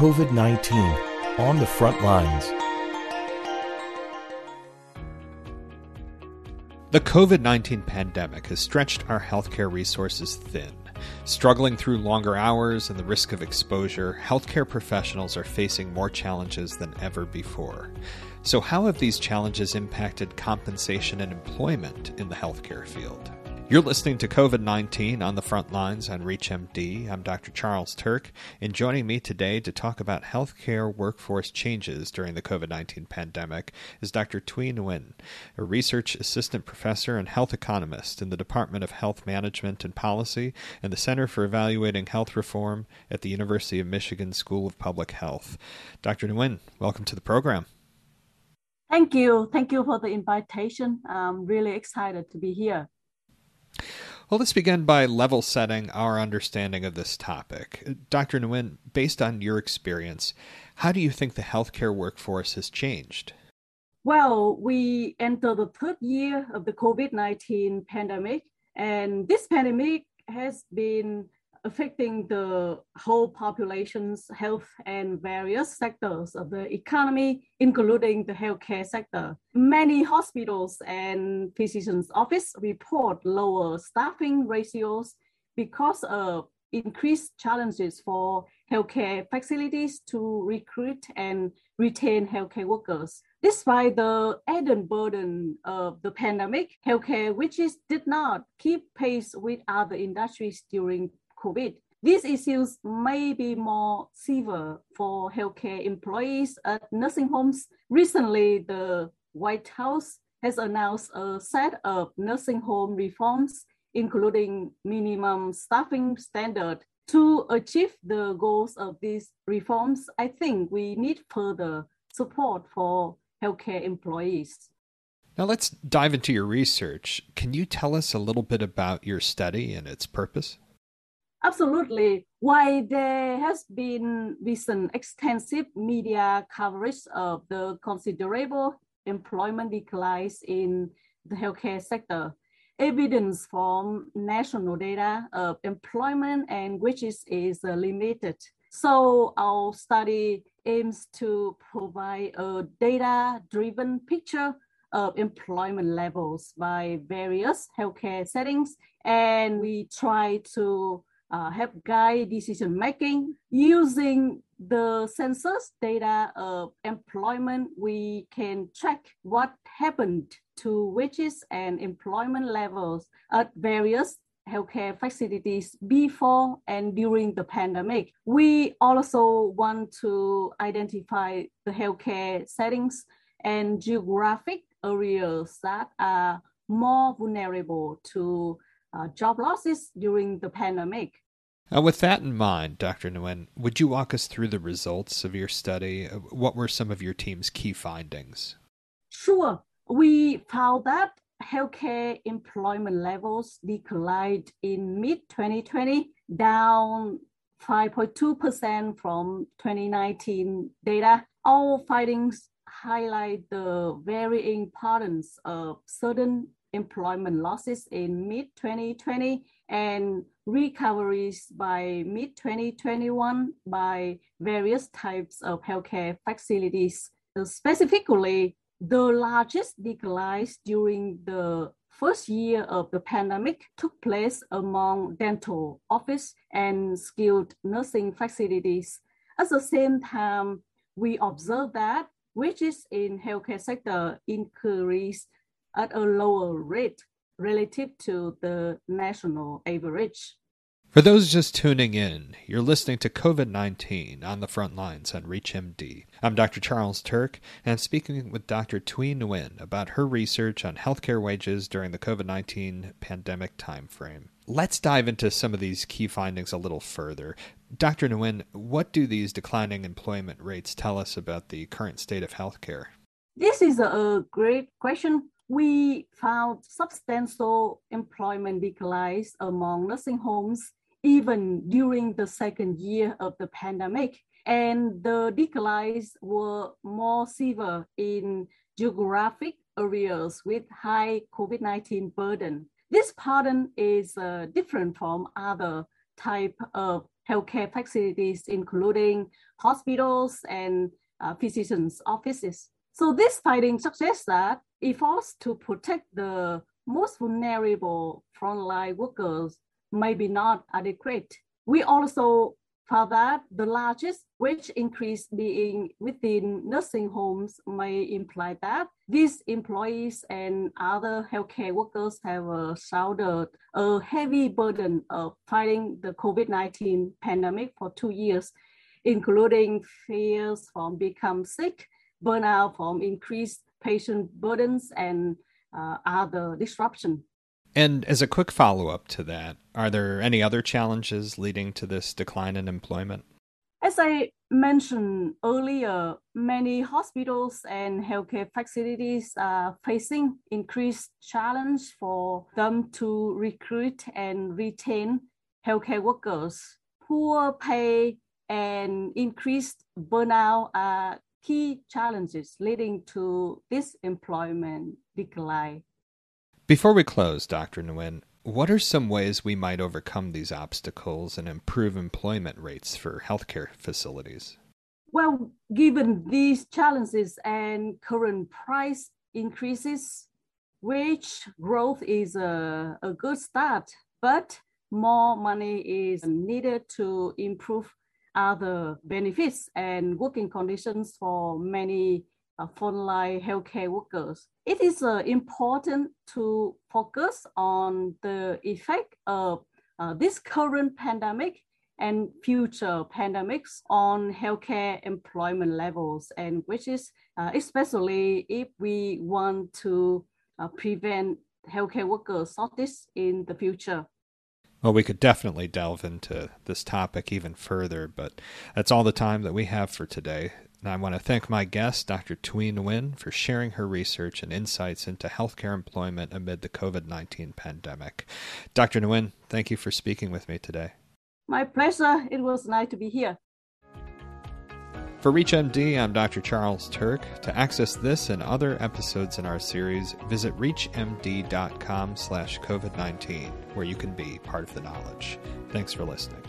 COVID 19 on the front lines. The COVID 19 pandemic has stretched our healthcare resources thin. Struggling through longer hours and the risk of exposure, healthcare professionals are facing more challenges than ever before. So, how have these challenges impacted compensation and employment in the healthcare field? You're listening to COVID 19 on the front lines on ReachMD. I'm Dr. Charles Turck, and joining me today to talk about healthcare workforce changes during the COVID 19 pandemic is Dr. Thuy Nguyen, a research assistant professor and health economist in the Department of Health Management and Policy and the Center for Evaluating Health Reform at the University of Michigan School of Public Health. Dr. Nguyen, welcome to the program. Thank you. Thank you for the invitation. I'm really excited to be here. Well, let's begin by level setting our understanding of this topic. Dr. Nguyen, based on your experience, how do you think the healthcare workforce has changed? Well, we enter the third year of the COVID 19 pandemic, and this pandemic has been affecting the whole population's health and various sectors of the economy, including the healthcare sector. Many hospitals and physicians' office report lower staffing ratios because of increased challenges for healthcare facilities to recruit and retain healthcare workers. Despite the added burden of the pandemic, healthcare which is, did not keep pace with other industries during COVID. These issues may be more severe for healthcare employees at nursing homes. Recently, the White House has announced a set of nursing home reforms, including minimum staffing standard. To achieve the goals of these reforms, I think we need further support for healthcare employees. Now let's dive into your research. Can you tell us a little bit about your study and its purpose? Absolutely. While there has been recent extensive media coverage of the considerable employment declines in the healthcare sector, evidence from national data of employment and wages is limited. So our study aims to provide a data-driven picture of employment levels by various healthcare settings, and we try to uh, help guide decision making using the census data of employment we can track what happened to wages and employment levels at various healthcare facilities before and during the pandemic. We also want to identify the healthcare settings and geographic areas that are more vulnerable to uh, job losses during the pandemic. Uh, with that in mind, Dr. Nguyen, would you walk us through the results of your study? What were some of your team's key findings? Sure. We found that healthcare employment levels declined in mid 2020, down 5.2% from 2019 data. Our findings highlight the varying importance of certain employment losses in mid 2020 and recoveries by mid 2021 by various types of healthcare facilities. Uh, specifically, the largest declines during the first year of the pandemic took place among dental office and skilled nursing facilities. At the same time, we observed that wages in healthcare sector increased at a lower rate relative to the national average. For those just tuning in, you're listening to COVID 19 on the front lines on ReachMD. I'm Dr. Charles Turck, and I'm speaking with Dr. Thuy Nguyen about her research on healthcare wages during the COVID 19 pandemic timeframe. Let's dive into some of these key findings a little further. Dr. Nguyen, what do these declining employment rates tell us about the current state of healthcare? This is a great question we found substantial employment declines among nursing homes even during the second year of the pandemic. And the declines were more severe in geographic areas with high COVID 19 burden. This pattern is uh, different from other type of healthcare facilities, including hospitals and uh, physicians' offices. So this finding suggests that efforts to protect the most vulnerable frontline workers may be not adequate. We also found that the largest wage increase being within nursing homes may imply that these employees and other healthcare workers have uh, shouldered a heavy burden of fighting the COVID-19 pandemic for two years, including fears from become sick, burnout from increased patient burdens, and uh, other disruption. And as a quick follow up to that, are there any other challenges leading to this decline in employment? As I mentioned earlier, many hospitals and healthcare facilities are facing increased challenge for them to recruit and retain healthcare workers. Poor pay and increased burnout are key challenges leading to this employment decline. Before we close, Dr. Nguyen, what are some ways we might overcome these obstacles and improve employment rates for healthcare facilities? Well, given these challenges and current price increases, wage growth is a, a good start, but more money is needed to improve other benefits and working conditions for many uh, frontline healthcare workers. It is uh, important to focus on the effect of uh, this current pandemic and future pandemics on healthcare employment levels, and which is uh, especially if we want to uh, prevent healthcare workers shortage in the future. Well, we could definitely delve into this topic even further, but that's all the time that we have for today. And I want to thank my guest, Dr. Thuy Nguyen, for sharing her research and insights into healthcare employment amid the COVID 19 pandemic. Dr. Nguyen, thank you for speaking with me today. My pleasure. It was nice to be here. For ReachMD, I'm Dr. Charles Turck. To access this and other episodes in our series, visit reachmd.com slash COVID-19, where you can be part of the knowledge. Thanks for listening.